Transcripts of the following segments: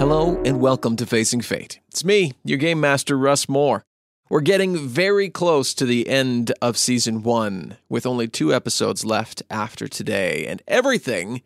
Hello and welcome to Facing Fate. It's me, your game master, Russ More. We're getting very close to the end of season one, with only two episodes left after today, and everything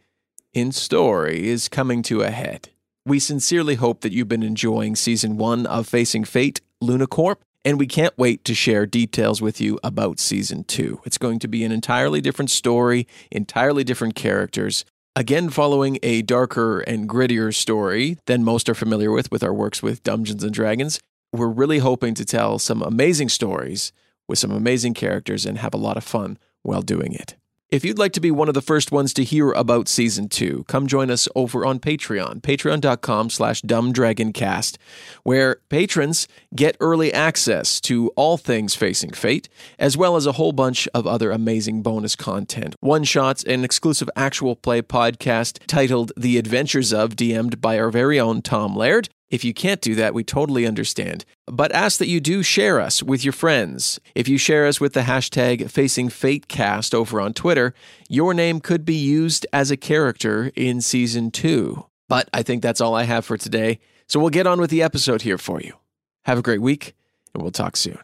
in story is coming to a head. We sincerely hope that you've been enjoying season one of Facing Fate Lunacorp, and we can't wait to share details with you about season two. It's going to be an entirely different story, entirely different characters, Again, following a darker and grittier story than most are familiar with with our works with Dungeons and Dragons, we're really hoping to tell some amazing stories with some amazing characters and have a lot of fun while doing it. If you'd like to be one of the first ones to hear about season two, come join us over on Patreon, patreon.com slash dumbdragoncast, where patrons get early access to all things facing fate, as well as a whole bunch of other amazing bonus content. One shots, an exclusive actual play podcast titled The Adventures of, DM'd by our very own Tom Laird, if you can't do that, we totally understand. But ask that you do share us with your friends. If you share us with the hashtag FacingFateCast over on Twitter, your name could be used as a character in season two. But I think that's all I have for today. So we'll get on with the episode here for you. Have a great week, and we'll talk soon.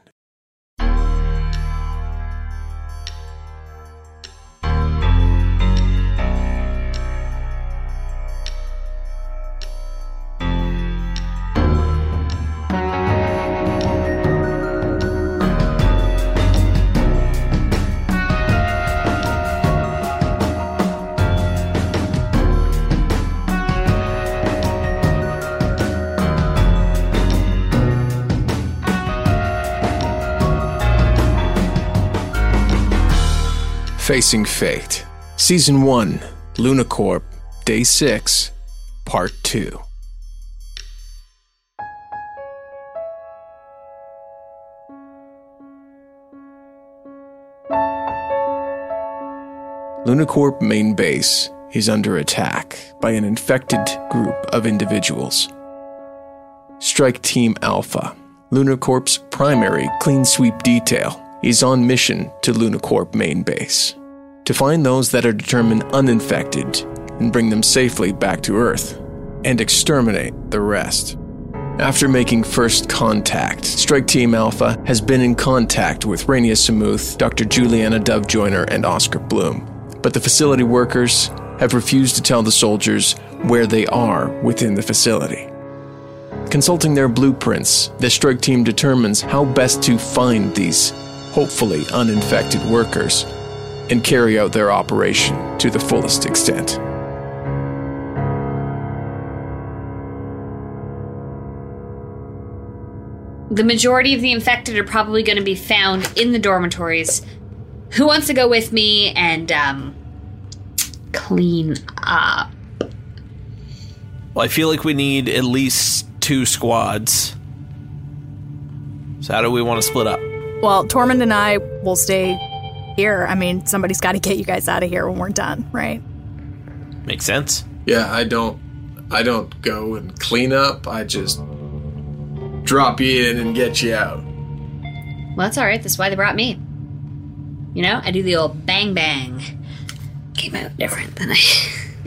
Facing Fate, Season 1, Lunacorp, Day 6, Part 2. Lunacorp main base is under attack by an infected group of individuals. Strike Team Alpha, Lunacorp's primary clean sweep detail, is on mission to Lunacorp main base to find those that are determined uninfected and bring them safely back to Earth, and exterminate the rest. After making first contact, Strike Team Alpha has been in contact with Rainier Samuth, Dr. Juliana Dove Joyner, and Oscar Bloom, but the facility workers have refused to tell the soldiers where they are within the facility. Consulting their blueprints, the strike team determines how best to find these hopefully uninfected workers and carry out their operation to the fullest extent. The majority of the infected are probably going to be found in the dormitories. Who wants to go with me and um, clean up? Well, I feel like we need at least two squads. So, how do we want to split up? Well, Tormund and I will stay here. I mean, somebody's got to get you guys out of here when we're done, right? Makes sense. Yeah, I don't I don't go and clean up. I just drop you in and get you out. Well, that's all right. That's why they brought me. You know, I do the old bang bang. Came out different than I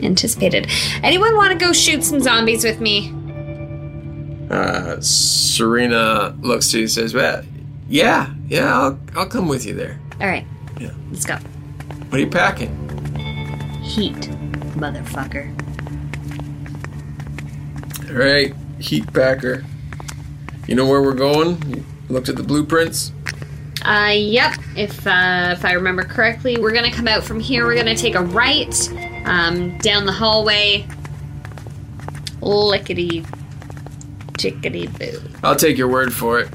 anticipated. Anyone want to go shoot some zombies with me? Uh, Serena looks to you and says, "Well, yeah, yeah, I'll I'll come with you there." All right, Yeah. let's go. What are you packing? Heat, motherfucker. All right, heat packer. You know where we're going? You looked at the blueprints. Uh, yep. If uh, if I remember correctly, we're gonna come out from here. We're gonna take a right, um, down the hallway. Lickety, chickety boo. I'll take your word for it.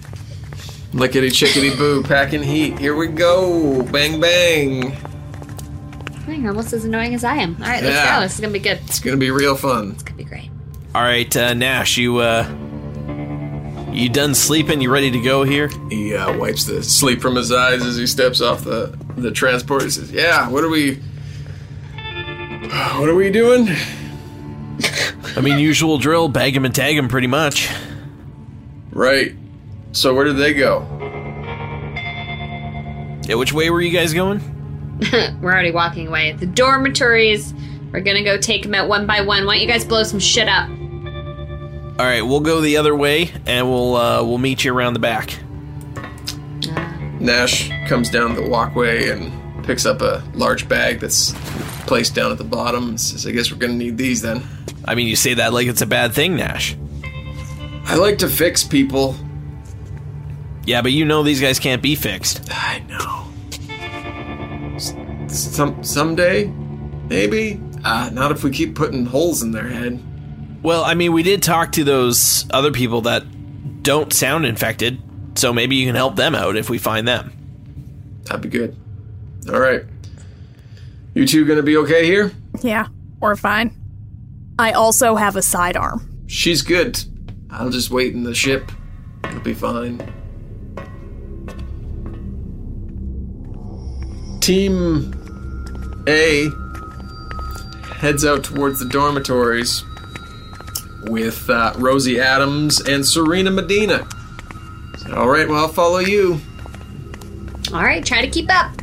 Lickety chickety boo, packing heat. Here we go. Bang bang. You're almost as annoying as I am. All right, let's Yeah. go. This is gonna be good. It's gonna be real fun. It's gonna be great. All right, uh, Nash, you uh, You done sleeping? You ready to go here? He uh, wipes the sleep from his eyes as he steps off the, the transport. He says, Yeah, what are we. What are we doing? I mean, usual drill, bag him and tag him pretty much. Right. So, where did they go? Yeah, which way were you guys going? We're already walking away. The dormitories. We're gonna go take them out one by one. Why don't you guys blow some shit up? All right, we'll go the other way, and we'll uh, we'll meet you around the back. Nash comes down the walkway and picks up a large bag that's placed down at the bottom and says, I guess we're gonna need these then. I mean, you say that like it's a bad thing, Nash. I like to fix people. Yeah, but you know these guys can't be fixed. I know. S- Some someday, maybe. Uh, not if we keep putting holes in their head. Well, I mean, we did talk to those other people that don't sound infected, so maybe you can help them out if we find them. That'd be good. All right. You two gonna be okay here? Yeah, we're fine. I also have a sidearm. She's good. I'll just wait in the ship. It'll be fine. Team A heads out towards the dormitories with uh, Rosie Adams and Serena Medina. All right, well, I'll follow you. All right, try to keep up.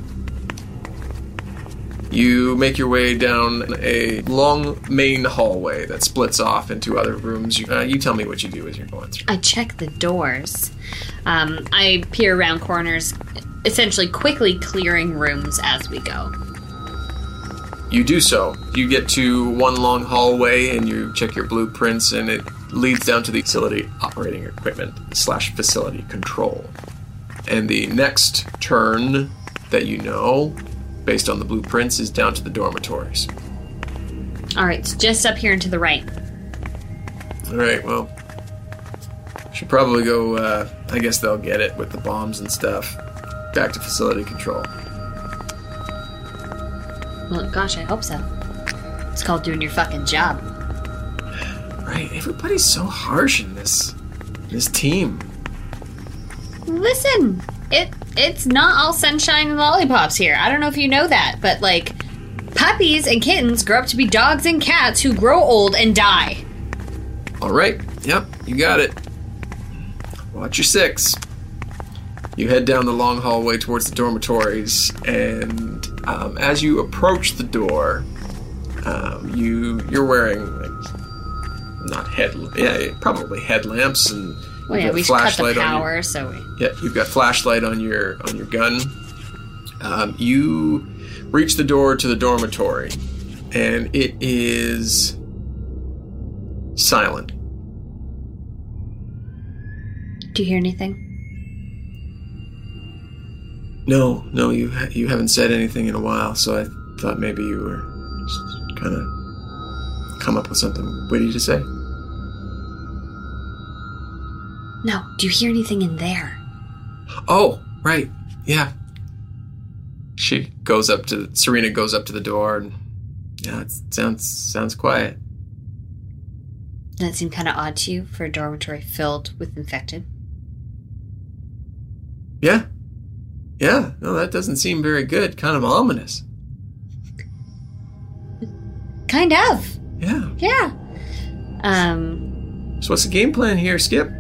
You make your way down a long main hallway that splits off into other rooms. You, uh, you tell me what you do as you're going through. I check the doors. Um, I peer around corners, essentially quickly clearing rooms as we go. You do so. You get to one long hallway and you check your blueprints, and it leads down to the facility operating equipment slash facility control. And the next turn that you know, based on the blueprints, is down to the dormitories. All right, so just up here and to the right. All right, well, should probably go. Uh, I guess they'll get it with the bombs and stuff. Back to facility control. Well, gosh, I hope so. It's called doing your fucking job. Right, everybody's so harsh in this this team. Listen, it it's not all sunshine and lollipops here. I don't know if you know that, but like puppies and kittens grow up to be dogs and cats who grow old and die. All right, yep, you got it. Watch your six. You head down the long hallway towards the dormitories, and um, as you approach the door, um, you you're wearing like not head yeah probably headlamps and Well, yeah, we should cut the flashlight on your- power, so we. Yeah, you've got flashlight on your on your gun. Um, you reach the door to the dormitory, and it is silent. Do you hear anything? No, no, you ha- you haven't said anything in a while, so I thought maybe you were just kind of come up with something witty to say. No. Do you hear anything in there? Oh, right, yeah. She goes up to Serena goes up to the door, and yeah, it sounds sounds quiet. Does that seem kind of odd to you for a dormitory filled with infected? Yeah. Yeah, no, that doesn't seem very good. Kind of ominous. Kind of. Yeah. Yeah. Um. So what's the game plan here, Skip?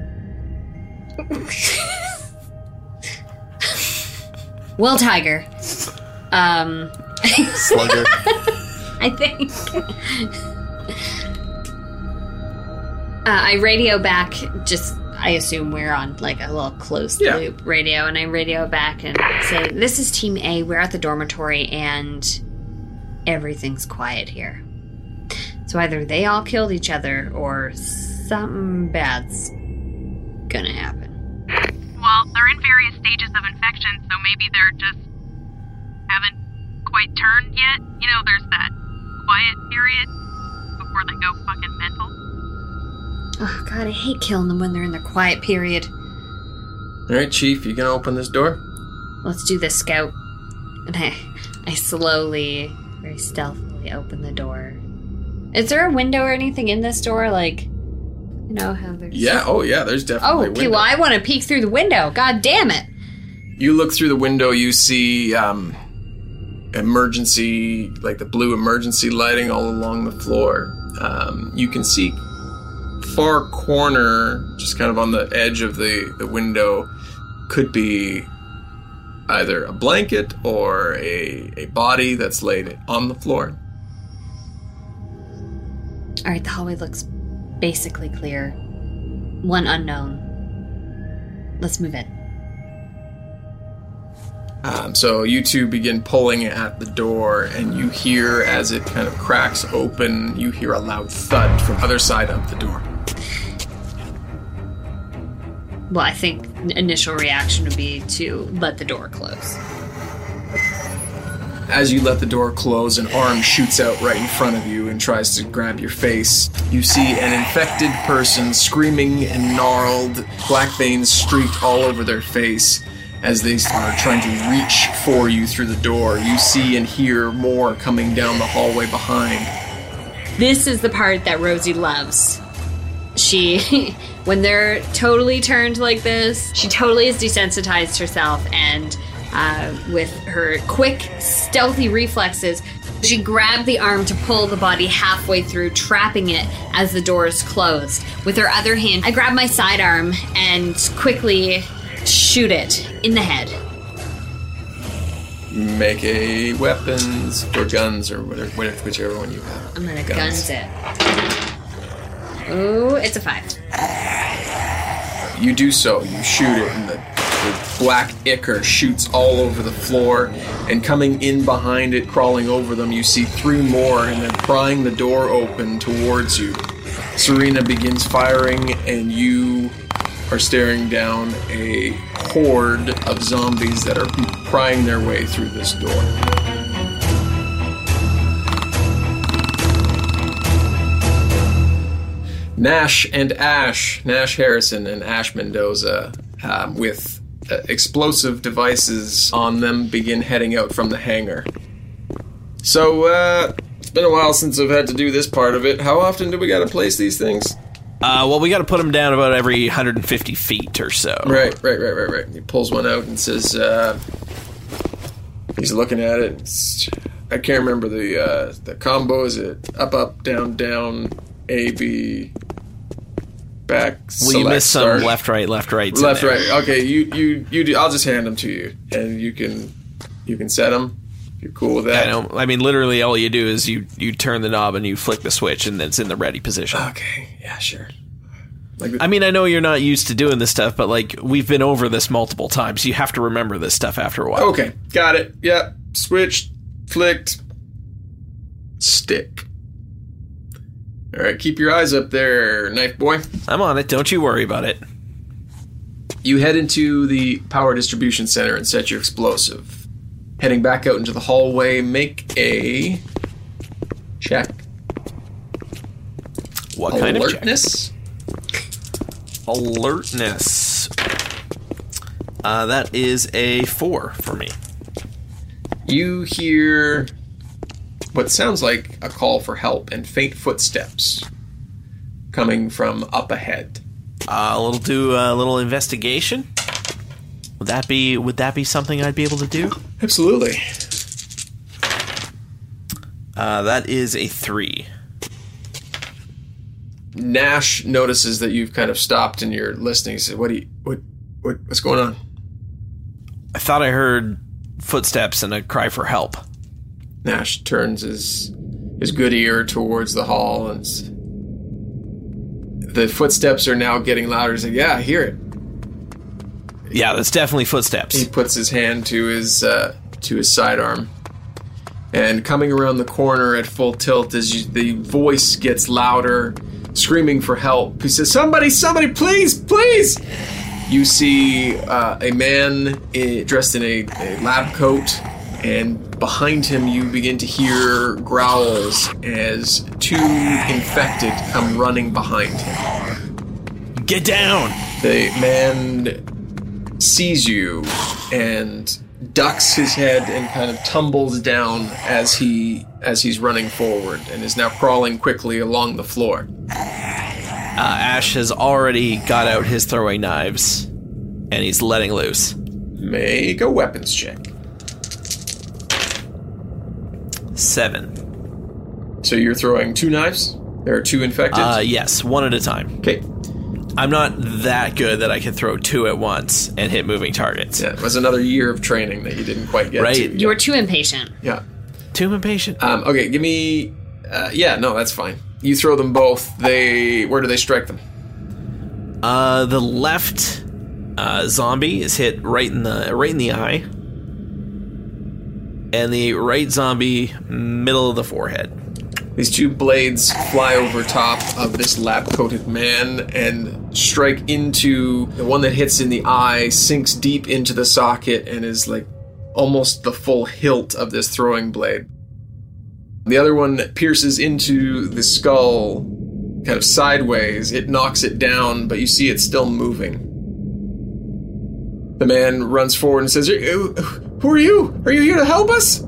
Well, Tiger. Um. Slugger. I think. uh, I radio back. Just, I assume we're on like a little closed Yeah. loop radio, and I radio back and say, "This is Team A. We're at the dormitory, and everything's quiet here. So either they all killed each other, or something bad's gonna happen." Well, they're in various stages of infection, so maybe they're just haven't quite turned yet. You know, there's that quiet period before they go fucking mental. Oh God, I hate killing them when they're in their quiet period. All right, Chief, you gonna open this door? Let's do this, Scout. And I, I slowly, very stealthily open the door. Is there a window or anything in this door? Like, you know how there's. Yeah. Oh, yeah. There's Oh, definitely. a okay. Well, I want to peek through the window. God damn it! You look through the window. You see um, emergency, like the blue emergency lighting all along the floor. Um, you can see far corner, just kind of on the edge of the the window, could be either a blanket or a a body that's laid on the floor. All right, the hallway looks basically clear. One unknown. Let's move in. Um, so you two begin pulling at the door, and you hear as it kind of cracks open, you hear a loud thud from the other side of the door. Well, I think initial reaction would be to let the door close. As you let the door close, an arm shoots out right in front of you and tries to grab your face. You see an infected person screaming and gnarled, black veins streaked all over their face as they are trying to reach for you through the door. You see and hear more coming down the hallway behind. This is the part that Rosie loves. She, when they're totally turned like this, she totally has desensitized herself, and uh, with her quick, stealthy reflexes, she grabbed the arm to pull the body halfway through, trapping it as the doors closed. With her other hand, I grab my sidearm and quickly shoot it in the head. Make a weapons or guns or whatever, whatever- whichever one you have. I'm gonna guns, it. Ooh, it's a five. You do so. You shoot it, and the, the black ichor shoots all over the floor. And coming in behind it, crawling over them, you see three more, and they're prying the door open towards you. Serena begins firing, and you are staring down a horde of zombies that are prying their way through this door. Nash and Ash, Nash Harrison and Ash Mendoza, um, with uh, explosive devices on them, begin heading out from the hangar. So, uh, it's been a while since I've had to do this part of it. How often do we gotta place these things? Uh, well, we got to put them down about every 150 feet or so. Right, right, right, right, right. He pulls one out and says, uh, he's looking at it. It's, I can't remember the uh, the combo. Is it up, up, down, down, A, B, back, Well, you select, missed some start? left, right, left, right. left, right. Okay, you you you do. I'll just hand them to you, and you can you can set them. If you're cool with that. I know. I mean, literally, all you do is you you turn the knob and you flick the switch, and it's in the ready position. Okay, yeah, sure. Like the, I mean, I know you're not used to doing this stuff, but like we've been over this multiple times. You have to remember this stuff after a while. okay, got it. Yep, switched, flicked, stick. All right, keep your eyes up there, knife boy. I'm on it. Don't you worry about it. You head into the power distribution center and set your explosive. Heading back out into the hallway, make a check. What kind of? Alertness. Alertness. Uh, that is a four for me. You hear what sounds like a call for help and faint footsteps coming from up ahead. Uh, a little do a little investigation. Would that be would that be something I'd be able to do? Absolutely. Uh, that is a three. Nash notices that you've kind of stopped and you're listening. He says, "What do you, what what what's going on?" I thought I heard footsteps and a cry for help. Nash turns his his good ear towards the hall and the footsteps are now getting louder. He's like, "Yeah, I hear it." Yeah, that's definitely footsteps. He puts his hand to his uh, to his sidearm, and coming around the corner at full tilt as you, the voice gets louder, screaming for help. He says, "Somebody, somebody, please, please!" You see uh, a man i dressed in a, a lab coat, and behind him you begin to hear growls as two infected come running behind him. Get down! The man sees you and ducks his head and kind of tumbles down as he as he's running forward and is now crawling quickly along the floor. Uh, Ash has already got out his throwing knives, and he's letting loose. Make a weapons check. Seven. So you're throwing two knives? There are two infected? Uh, yes, one at a time. okay. I'm not that good that I can throw two at once and hit moving targets. Yeah, it was another year of training that you didn't quite get Right. to. You were too impatient. Yeah. Too impatient. Um, okay, give me. Uh, yeah, no, that's fine. You throw them both. They. Where do they strike them? Uh, the left uh, zombie is hit right in the right in the eye, and the right zombie middle of the forehead. These two blades fly over top of this lab coated man and strike into the one that hits in the eye, sinks deep into the socket, and is like almost the full hilt of this throwing blade. The other one pierces into the skull, kind of sideways. It knocks it down, but you see it's still moving. The man runs forward and says, Who are you? Are you here to help us?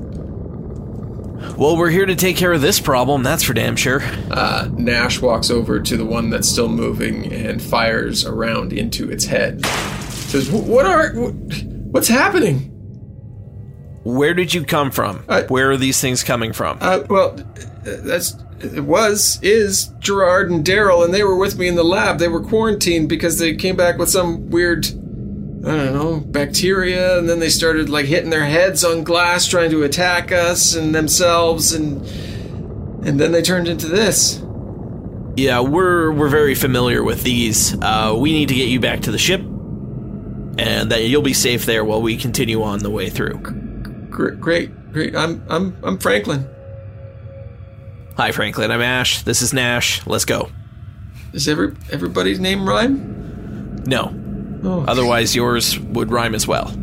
Well, we're here to take care of this problem. That's for damn sure. Uh, Nash walks over to the one that's still moving and fires around into its head. Says, "What are? What's happening?" Where did you come from? I- Where are these things coming from? Uh, well, uh, that's it was is Gerard and Daryl, and they were with me in the lab. They were quarantined because they came back with some weird, I don't know, bacteria, and then they started like hitting their heads on glass, trying to attack us and themselves, and and then they turned into this. yeah, we're we're very familiar with these. Uh, we need to get you back to the ship, and that you'll be safe there while we continue on the way through. Great, great, great. I'm I'm I'm Franklin. Hi, Franklin. I'm Ash. This is Nash. Let's go. Does every everybody's name rhyme? No, Oh, otherwise yours would rhyme as well.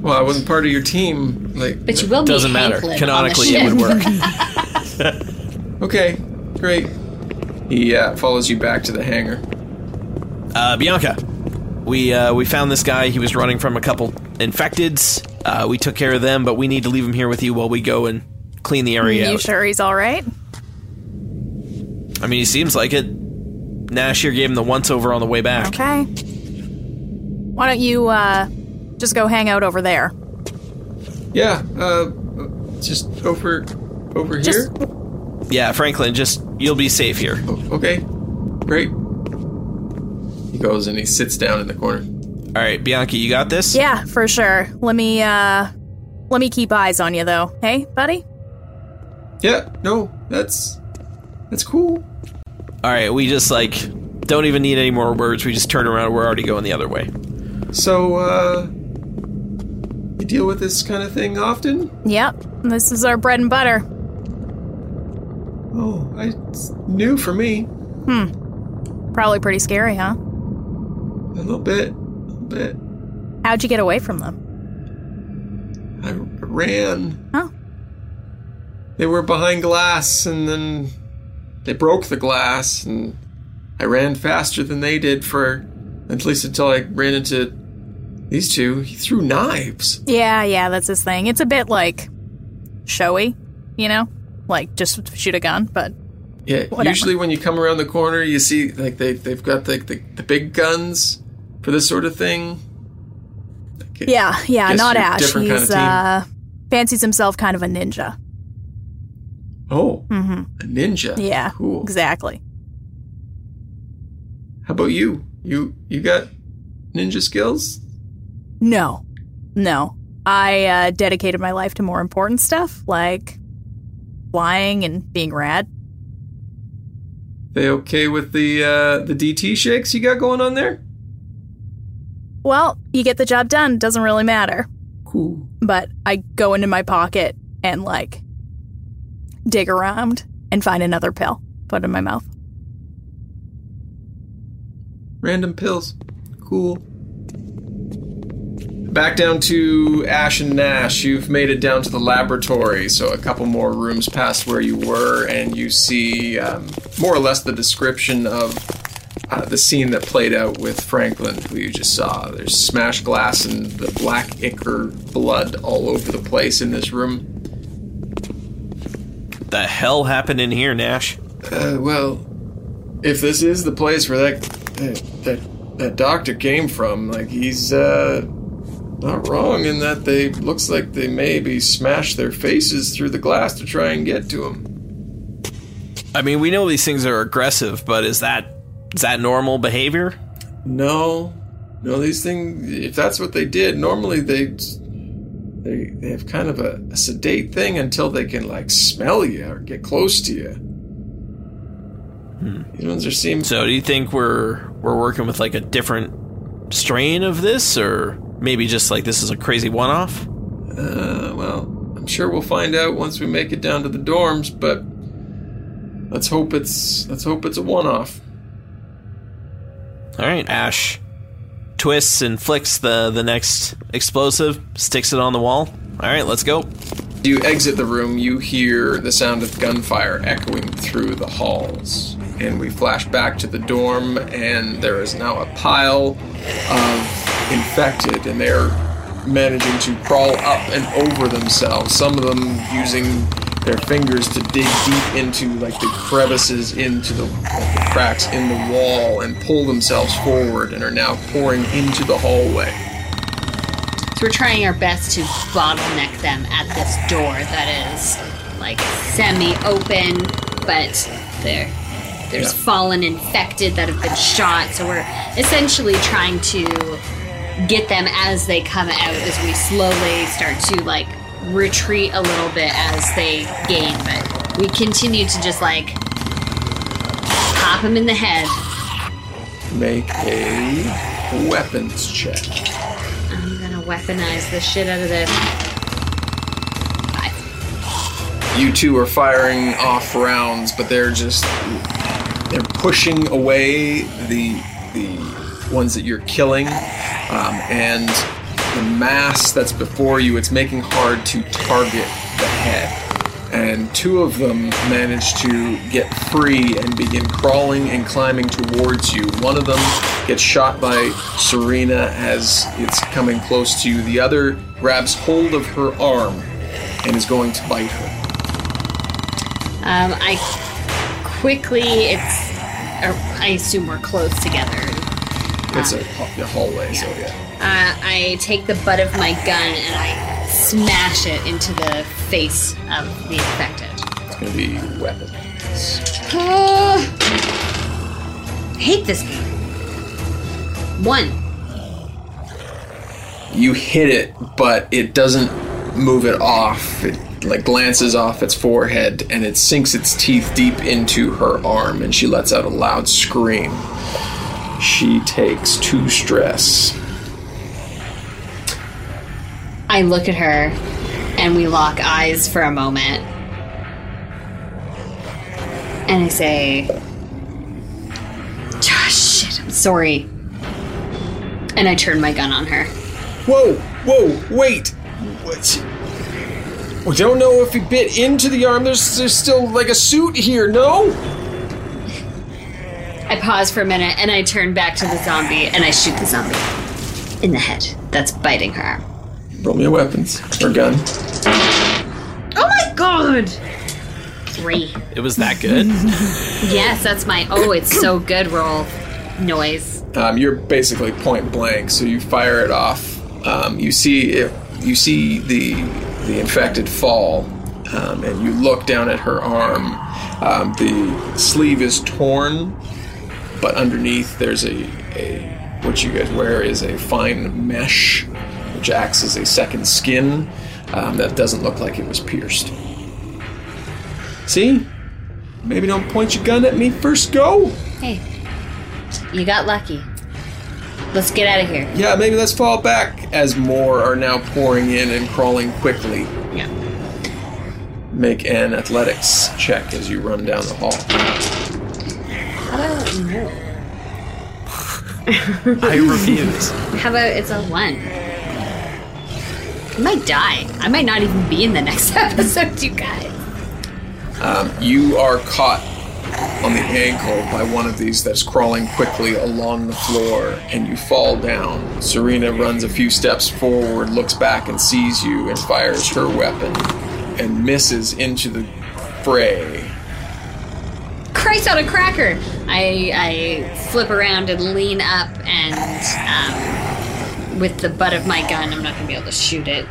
well, I wasn't part of your team. Like, But you will be Doesn't matter. Hanklin Canonically, it would work. okay, great. He uh, follows you back to the hangar. Uh, Bianca, we uh, we found this guy. He was running from a couple infecteds. Uh, we took care of them, but we need to leave him here with you while we go and clean the area Are You out. sure he's all right? I mean, he seems like it. Nash here gave him the once over on the way back. Okay. Why don't you uh just go hang out over there? Yeah, uh, just over, over Just- here. Yeah, Franklin, just you'll be safe here. Okay, great. He goes and he sits down in the corner. All right, Bianca, you got this. Yeah, for sure. Let me uh let me keep eyes on you though. Hey, buddy? Yeah, no, that's that's cool. All right, we just like don't even need any more words. We just turn around. We're already going the other way. So, uh, you deal with this kind of thing often? Yep. This is our bread and butter. Oh, I, it's new for me. Hmm. Probably pretty scary, huh? A little bit, a little bit. How'd you get away from them? I ran. Oh. They were behind glass, and then they broke the glass, and I ran faster than they did for at least until I ran into these two. He threw knives. Yeah, yeah, that's his thing. It's a bit like showy, you know? Like just shoot a gun, but Yeah, Whatever. usually when you come around the corner, you see like they they've got like the, the big guns for this sort of thing. Like, yeah, yeah, not Ash. different kind He's of uh fancies himself kind of a ninja. Oh, Mm-hmm. a ninja. Yeah, cool. exactly. How about you? You you got ninja skills? No, no. I uh, dedicated my life to more important stuff like flying and being rad. They okay with the uh, the DT shakes you got going on there? Well, you get the job done, doesn't really matter. Cool. But I go into my pocket and like dig around and find another pill, put it in my mouth. Random pills. Cool. Back down to Ash and Nash. You've made it down to the laboratory, so a couple more rooms past where you were, and you see um, more or less the description of uh, the scene that played out with Franklin, who you just saw. There's smashed glass and the black ichor blood all over the place in this room. The hell happened in here, Nash? Uh, well, if this is the place where that that that doctor came from, like he's uh not wrong in that they looks like they maybe smashed their faces through the glass to try and get to him. I mean, we know these things are aggressive, but is that is that normal behavior? No, no, these things. If that's what they did, normally they they they have kind of a, a sedate thing until they can like smell you or get close to you. These ones are seem So, do you think we're we're working with like a different strain of this, or maybe just like this is a crazy one-off? Uh, well, I'm sure we'll find out once we make it down to the dorms, but let's hope it's let's hope it's a one-off. All right, Ash twists and flicks the the next explosive, sticks it on the wall. All right, let's go. You exit the room, you hear the sound of gunfire echoing through the halls. And we flash back to the dorm, and there is now a pile of infected, and they're managing to crawl up and over themselves. Some of them using their fingers to dig deep into like the crevices into the, the cracks in the wall and pull themselves forward and are now pouring into the hallway. So we're trying our best to bottleneck them at this door that is like semi-open, but there there's Yeah. fallen infected that have been shot. So we're essentially trying to get them as they come out as we slowly start to like retreat a little bit as they gain. But we continue to just like pop them in the head. Make a weapons check. I'm gonna weaponize the shit out of this. You two are firing off rounds, but they're just they're pushing away the the ones that you're killing, um, and the mass that's before you. It's making hard to target the head. And two of them manage to get free and begin crawling and climbing towards you. One of them gets shot by Serena as it's coming close to you. The other grabs hold of her arm and is going to bite her. Um, I quickly, it's, I assume we're close together. It's a, a hallway, so yeah. Uh, I take the butt of my gun and I smash it into the face of the infected. It's gonna be weapons. Oh, hate this game. One. You hit it, but it doesn't move it off. It like glances off its forehead and it sinks its teeth deep into her arm and she lets out a loud scream. She takes two stress. I look at her and we lock eyes for a moment. And I say, ah, shit, I'm sorry. And I turn my gun on her. Whoa, whoa, wait! What? We don't know if he bit into the arm. There's, there's still like a suit here, no? I pause for a minute and I turn back to the zombie and I shoot the zombie in the head that's biting her arm. Roll me a weapons or gun. Oh my god! Three. It was that good. Yes, that's my oh, it's so good roll noise. Um, you're basically point blank, so you fire it off. Um, you see it, you see the the infected fall, um, and you look down at her arm. Um, the sleeve is torn, but underneath there's a, a what you guys wear is a fine mesh, which acts as a second skin um, that doesn't look like it was pierced. See? Maybe don't point your gun at me first go. Hey, you got lucky. Let's get out of here. Yeah, maybe let's fall back as more are now pouring in and crawling quickly. Yeah. Make an athletics check as you run down the hall. How about no? I refuse. How about it's a one? I might die. I might not even be in the next episode, you guys. Um, you are caught on the ankle by one of these that's crawling quickly along the floor, and you fall down. Serena runs a few steps forward, looks back, and sees you, and fires her weapon and misses into the fray. Christ on a cracker! I, I flip around and lean up and um, with the butt of my gun, I'm not gonna be able to shoot it.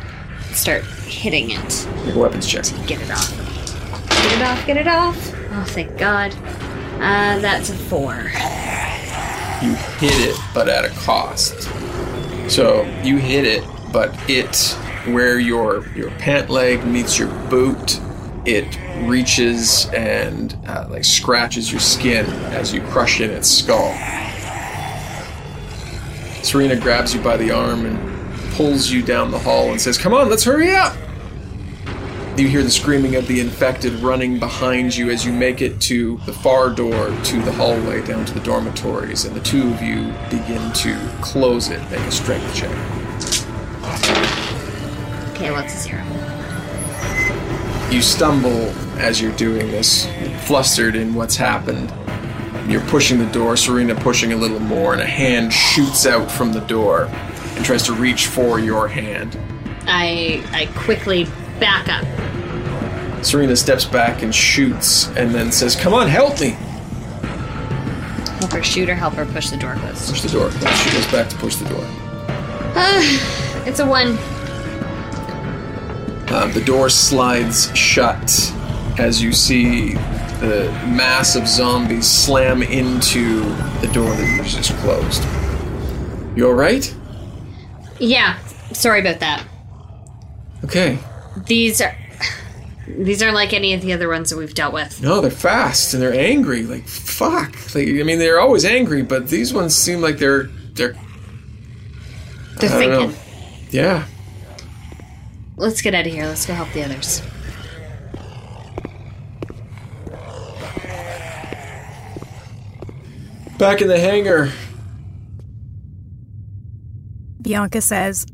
Start hitting it. Make a weapons check. Get it off. Get it off, get it off. Oh, thank God. Uh, that's a four. You hit it, but at a cost. So you hit it, but it where your your pant leg meets your boot, it reaches and uh, like scratches your skin as you crush in its skull. Serena grabs you by the arm and pulls you down the hall and says, "Come on, let's hurry up." You hear the screaming of the infected running behind you as you make it to the far door to the hallway down to the dormitories, and the two of you begin to close it. Make a strength check. Okay, what's a zero? You stumble as you're doing this, flustered in what's happened. You're pushing the door, Serena pushing a little more, and a hand shoots out from the door and tries to reach for your hand. I I quickly back up. Serena steps back and shoots and then says, Come on, help me! Help her shoot or help her push the door closed. Push the door. She goes back to push the door. It's a one. Uh, the door slides shut as you see the mass of zombies slam into the door that was just closed. You alright? Yeah, sorry about that. Okay. These are these aren't like any of the other ones that we've dealt with. No, they're fast and they're angry. Like fuck. Like, I mean, they're always angry, but these ones seem like they're they're. They're I don't know. thinking. Yeah. Let's get out of here. Let's go help the others. Back in the hangar. Bianca says,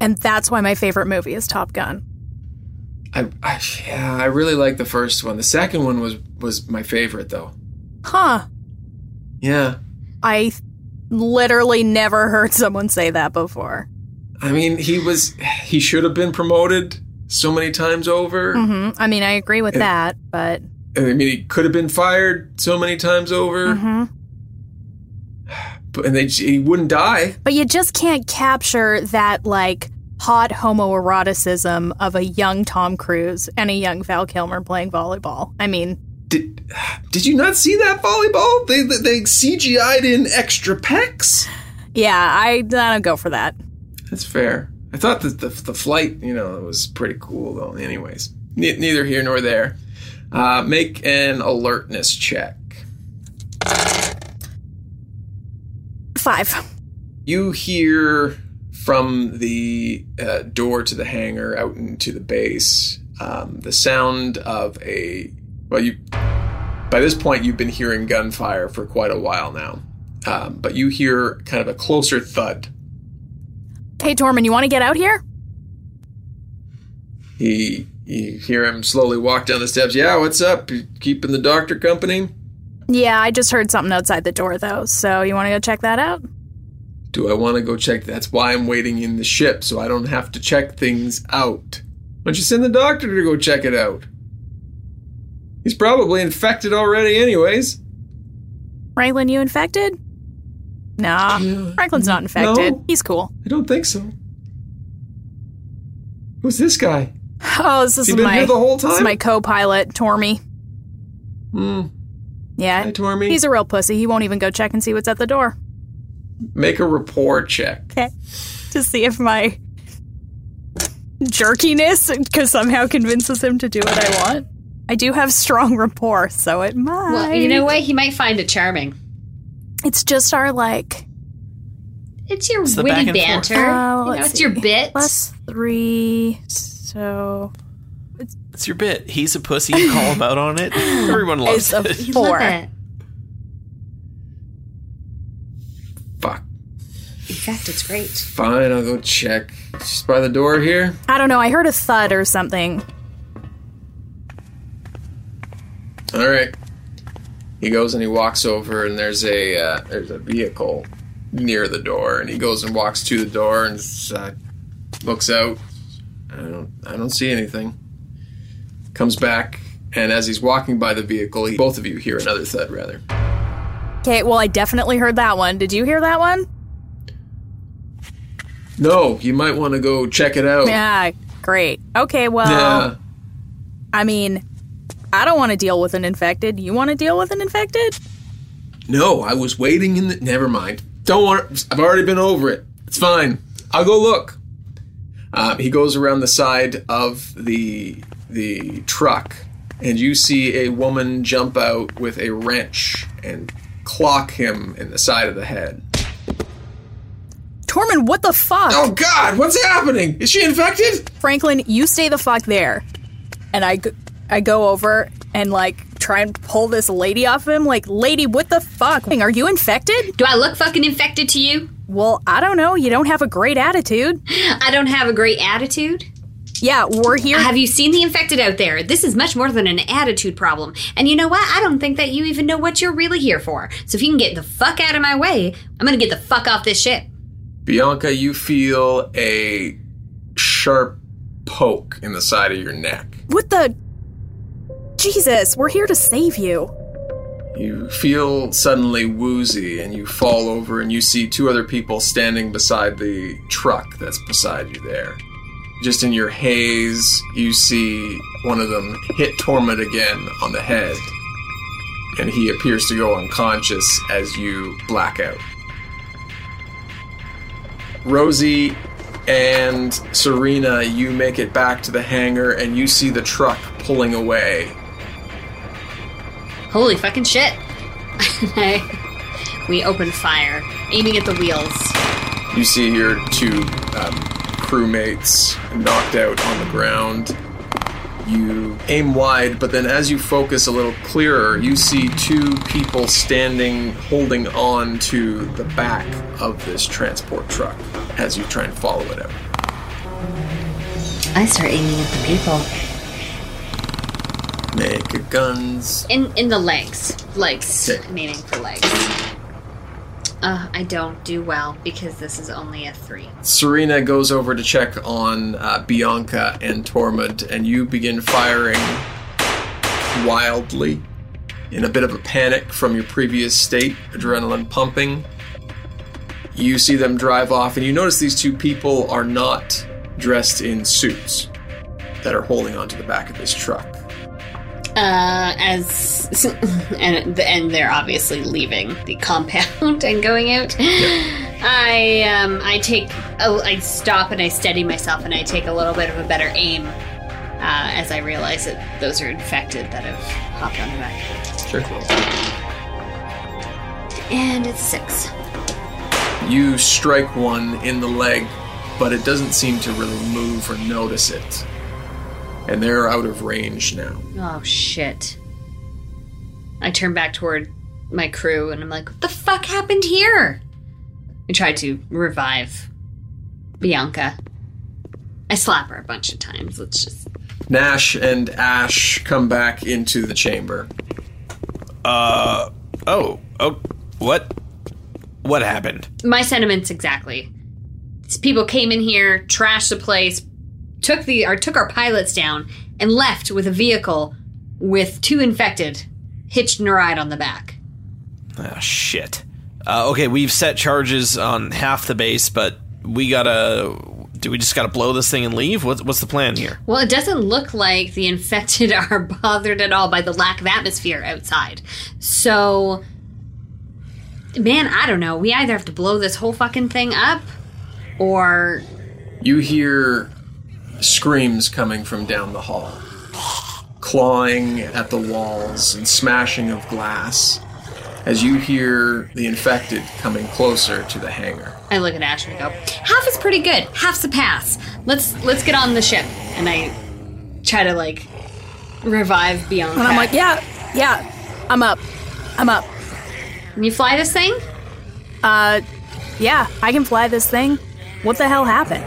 and that's why my favorite movie is Top Gun. I, I yeah, I really like the first one. The second one was was my favorite though. Huh. Yeah. I literally never heard someone say that before. I mean, he was he should have been promoted so many times over. hmm I mean, I agree with that, but I mean, he could have been fired so many times over. hmm But and they he wouldn't die. but you just can't capture that like hot homoeroticism of a young Tom Cruise and a young Val Kilmer playing volleyball. I mean, Did did you not see that volleyball? They they, they CGI'd in extra pecs. yeah, I, I don't go for that. That's fair. I thought that the the flight, you know, was pretty cool though. Anyways, ne- neither here nor there. Uh, make an alertness check. Five. You hear from the uh, door to the hangar out into the base um, the sound of a. Well, you. By this point, you've been hearing gunfire for quite a while now, um, but you hear kind of a closer thud. Hey, Tormund, you want to get out here? He, you hear him slowly walk down the steps. Yeah, what's up? You keeping the doctor company? Yeah, I just heard something outside the door, though. So you want to go check that out? Do I want to go check? That's why I'm waiting in the ship, so I don't have to check things out. Why don't you send the doctor to go check it out? He's probably infected already, anyways. Franklin, you infected? Nah, Yeah. Franklin's not infected. No. He's cool. I don't think so. Who's this guy? Oh, this is He been my here the whole This is my co-pilot, Tormy. Hmm. Yeah, Hi, Tormy. he's a real pussy. He won't even go check and see what's at the door. Make a rapport check. Okay, to see if my jerkiness because somehow convinces him to do what I want. I do have strong rapport, so it might. Well, you know what? He might find it charming. It's just our like It's your It's witty banter. Uh, you know, let's it's your bit. plus three. So It's it's your bit. He's a pussy. You call him out on it. Everyone loves it's a it. You love four. In fact, it's great. Fine, I'll go check. Just by the door here. I don't know. I heard a thud or something. All right. He goes and he walks over, and there's a uh, there's a vehicle near the door, and he goes and walks to the door and uh, looks out. I don't I don't see anything. Comes back And as he's walking by the vehicle, he, both of you hear another thud, rather. Okay, well, I definitely heard that one. Did you hear that one? No, you might want to go check it out. Yeah, great. Okay, well, Yeah. I mean, I don't want to deal with an infected. You want to deal with an infected? No, I was waiting in the. Never mind. Don't want. I've already been over it. It's fine. I'll go look. Um, he goes around the side of the the truck, and you see a woman jump out with a wrench and clock him in the side of the head. Tormund, what the fuck? Oh God! What's happening? Is she infected? Franklin, you stay the fuck there. And I, g- I go over and like try and pull this lady off him. Like, lady, what the fuck? Are you infected? Do I look fucking infected to you? Well, I don't know. You don't have a great attitude. I don't have a great attitude. Yeah, we're here. Have you seen the infected out there? This is much more than an attitude problem. And you know what? I don't think that you even know what you're really here for. So if you can get the fuck out of my way, I'm gonna get the fuck off this ship. Bianca, you feel a sharp poke in the side of your neck. what the? Jesus, we're here to save you. You feel suddenly woozy and you fall over and you see two other people standing beside the truck that's beside you there. Just in your haze, you see one of them hit Tormund again on the head. And he appears to go unconscious as you black out. Rosie and Serena, you make it back to the hangar and you see the truck pulling away Holy fucking shit. we open fire, aiming at the wheels. You see your two um, crewmates knocked out on the ground. You aim wide, but then as you focus a little clearer, you see two people standing holding on to the back of this transport truck as you try and follow it out. I start aiming at the people. Make your guns. In in the legs. Legs. Okay. I'm aiming for legs. Uh, I don't do well because this is only a three. Serena goes over to check on uh, Bianca and Tormund, and you begin firing wildly in a bit of a panic from your previous state, adrenaline pumping. You see them drive off, and you notice these two people are not dressed in suits that are holding onto the back of this truck. Uh, as and and they're obviously leaving the compound and going out. I um I take a, I stop and I steady myself and I take a little bit of a better aim uh, as I realize that those are infected that have hopped on the back. Sure. And it's six. You strike one in the leg, but it doesn't seem to really move or notice it. And they're out of range now. Oh shit. I turn back toward my crew and I'm like, what the fuck happened here? I try to revive Bianca. I slap her a bunch of times. Let's just. Nash and Ash come back into the chamber. Uh oh oh what what happened? My sentiments exactly. These people came in here, trashed the place, took the or took our pilots down, and left with a vehicle with two infected hitched in a ride on the back. Ah shit. Uh, okay, we've set charges on half the base, but we gotta. Do we just gotta blow this thing and leave? What's what's the plan here? Well, it doesn't look like the infected are bothered at all by the lack of atmosphere outside. So, man, I don't know. We either have to blow this whole fucking thing up, or You hear screams coming from down the hall, clawing at the walls and smashing of glass as you hear the infected coming closer to the hangar. I look at Ash and I go, half is pretty good, half's a pass. Let's let's get on the ship. And I try to like revive Bianca. And I'm like, yeah, yeah, I'm up. I'm up. Can you fly this thing? Uh, yeah, I can fly this thing. What the hell happened?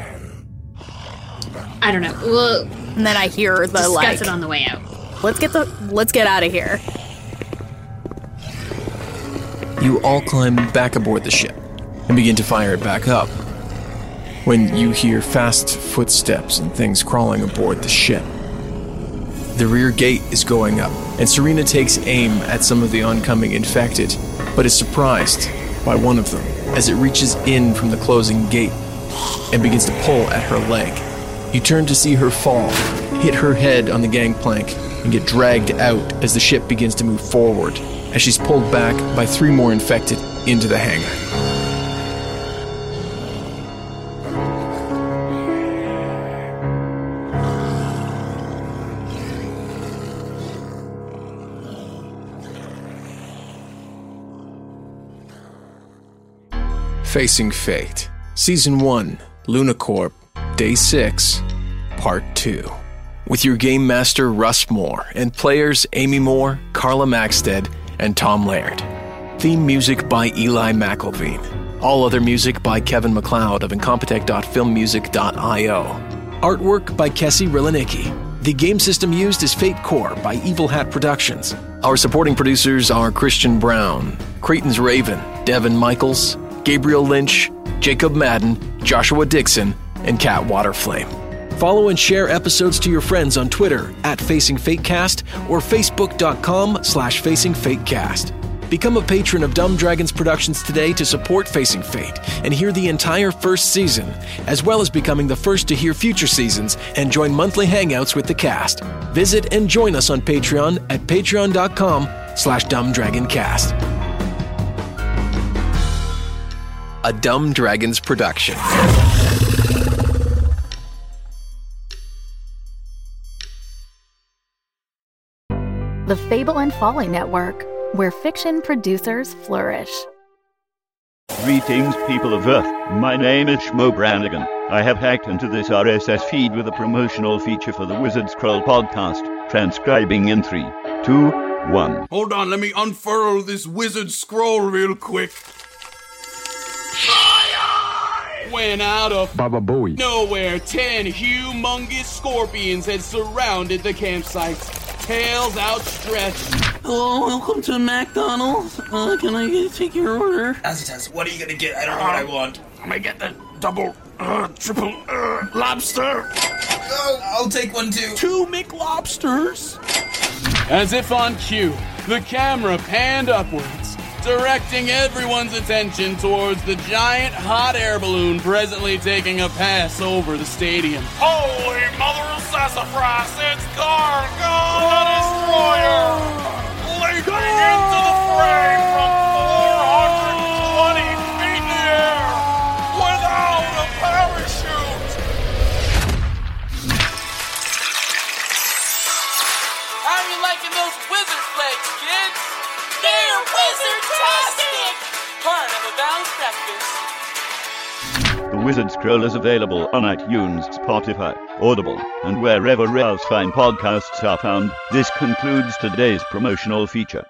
I don't know. We'll And then I hear the discuss like, it on the way out. let's get the, let's get out of here. You all climb back aboard the ship and begin to fire it back up. When you hear fast footsteps and things crawling aboard the ship, the rear gate is going up, and Serena takes aim at some of the oncoming infected, but is surprised by one of them as it reaches in from the closing gate and begins to pull at her leg. You turn to see her fall, hit her head on the gangplank, and get dragged out as the ship begins to move forward, as she's pulled back by three more infected into the hangar. Facing Fate, Season 1, Luna Corp, Day 6, Part 2. With your game master Russ More and players Amy More, Carla Maxted, and Tom Laird. Theme music by Eli McIlveen. All other music by Kevin McLeod of Incompetech.filmmusic.io. Artwork by Kessi Riliniki. The game system used is Fate Core by Evil Hat Productions. Our supporting producers are Christian Brown, Creighton's Raven, Devin Michaels, Gabriel Lynch, Jacob Madden, Joshua Dixon, and Kat Waterflame. Follow and share episodes to your friends on Twitter at Facing Fatecast or Facebook.com slash Facing Fatecast. Become a patron of Dumb Dragons Productions today to support Facing Fate and hear the entire first season, as well as becoming the first to hear future seasons and join monthly hangouts with the cast. Visit and join us on Patreon at patreon.com slash dumbdragoncast. A Dumb Dragons production. The Fable and Folly Network, where fiction producers flourish. Greetings, people of Earth. My name is Shmo Brannigan. I have hacked into this RSS feed with a promotional feature for the Wizard Scroll podcast, transcribing in three, two, one. Hold on, let me unfurl this wizard scroll real quick. When out of Baba Booey. nowhere, ten humongous scorpions had surrounded the campsite, tails outstretched. Hello, welcome to McDonald's. Uh, can I get- take your order? as Tacitus, what are you gonna get? I don't know what I want. I'm gonna get the double, uh, triple, uh, lobster. Oh, I'll take one too. Two McLobsters. As if on cue, the camera panned upwards, directing everyone's attention towards the giant hot air balloon presently taking a pass over the stadium. Holy mother of sassafras, it's Gargo the Destroyer! Leaping into the fray Wizard-tastic! Part of a. The Wizard Scroll is available on iTunes, Spotify, Audible, and wherever else fine podcasts are found. This concludes today's promotional feature.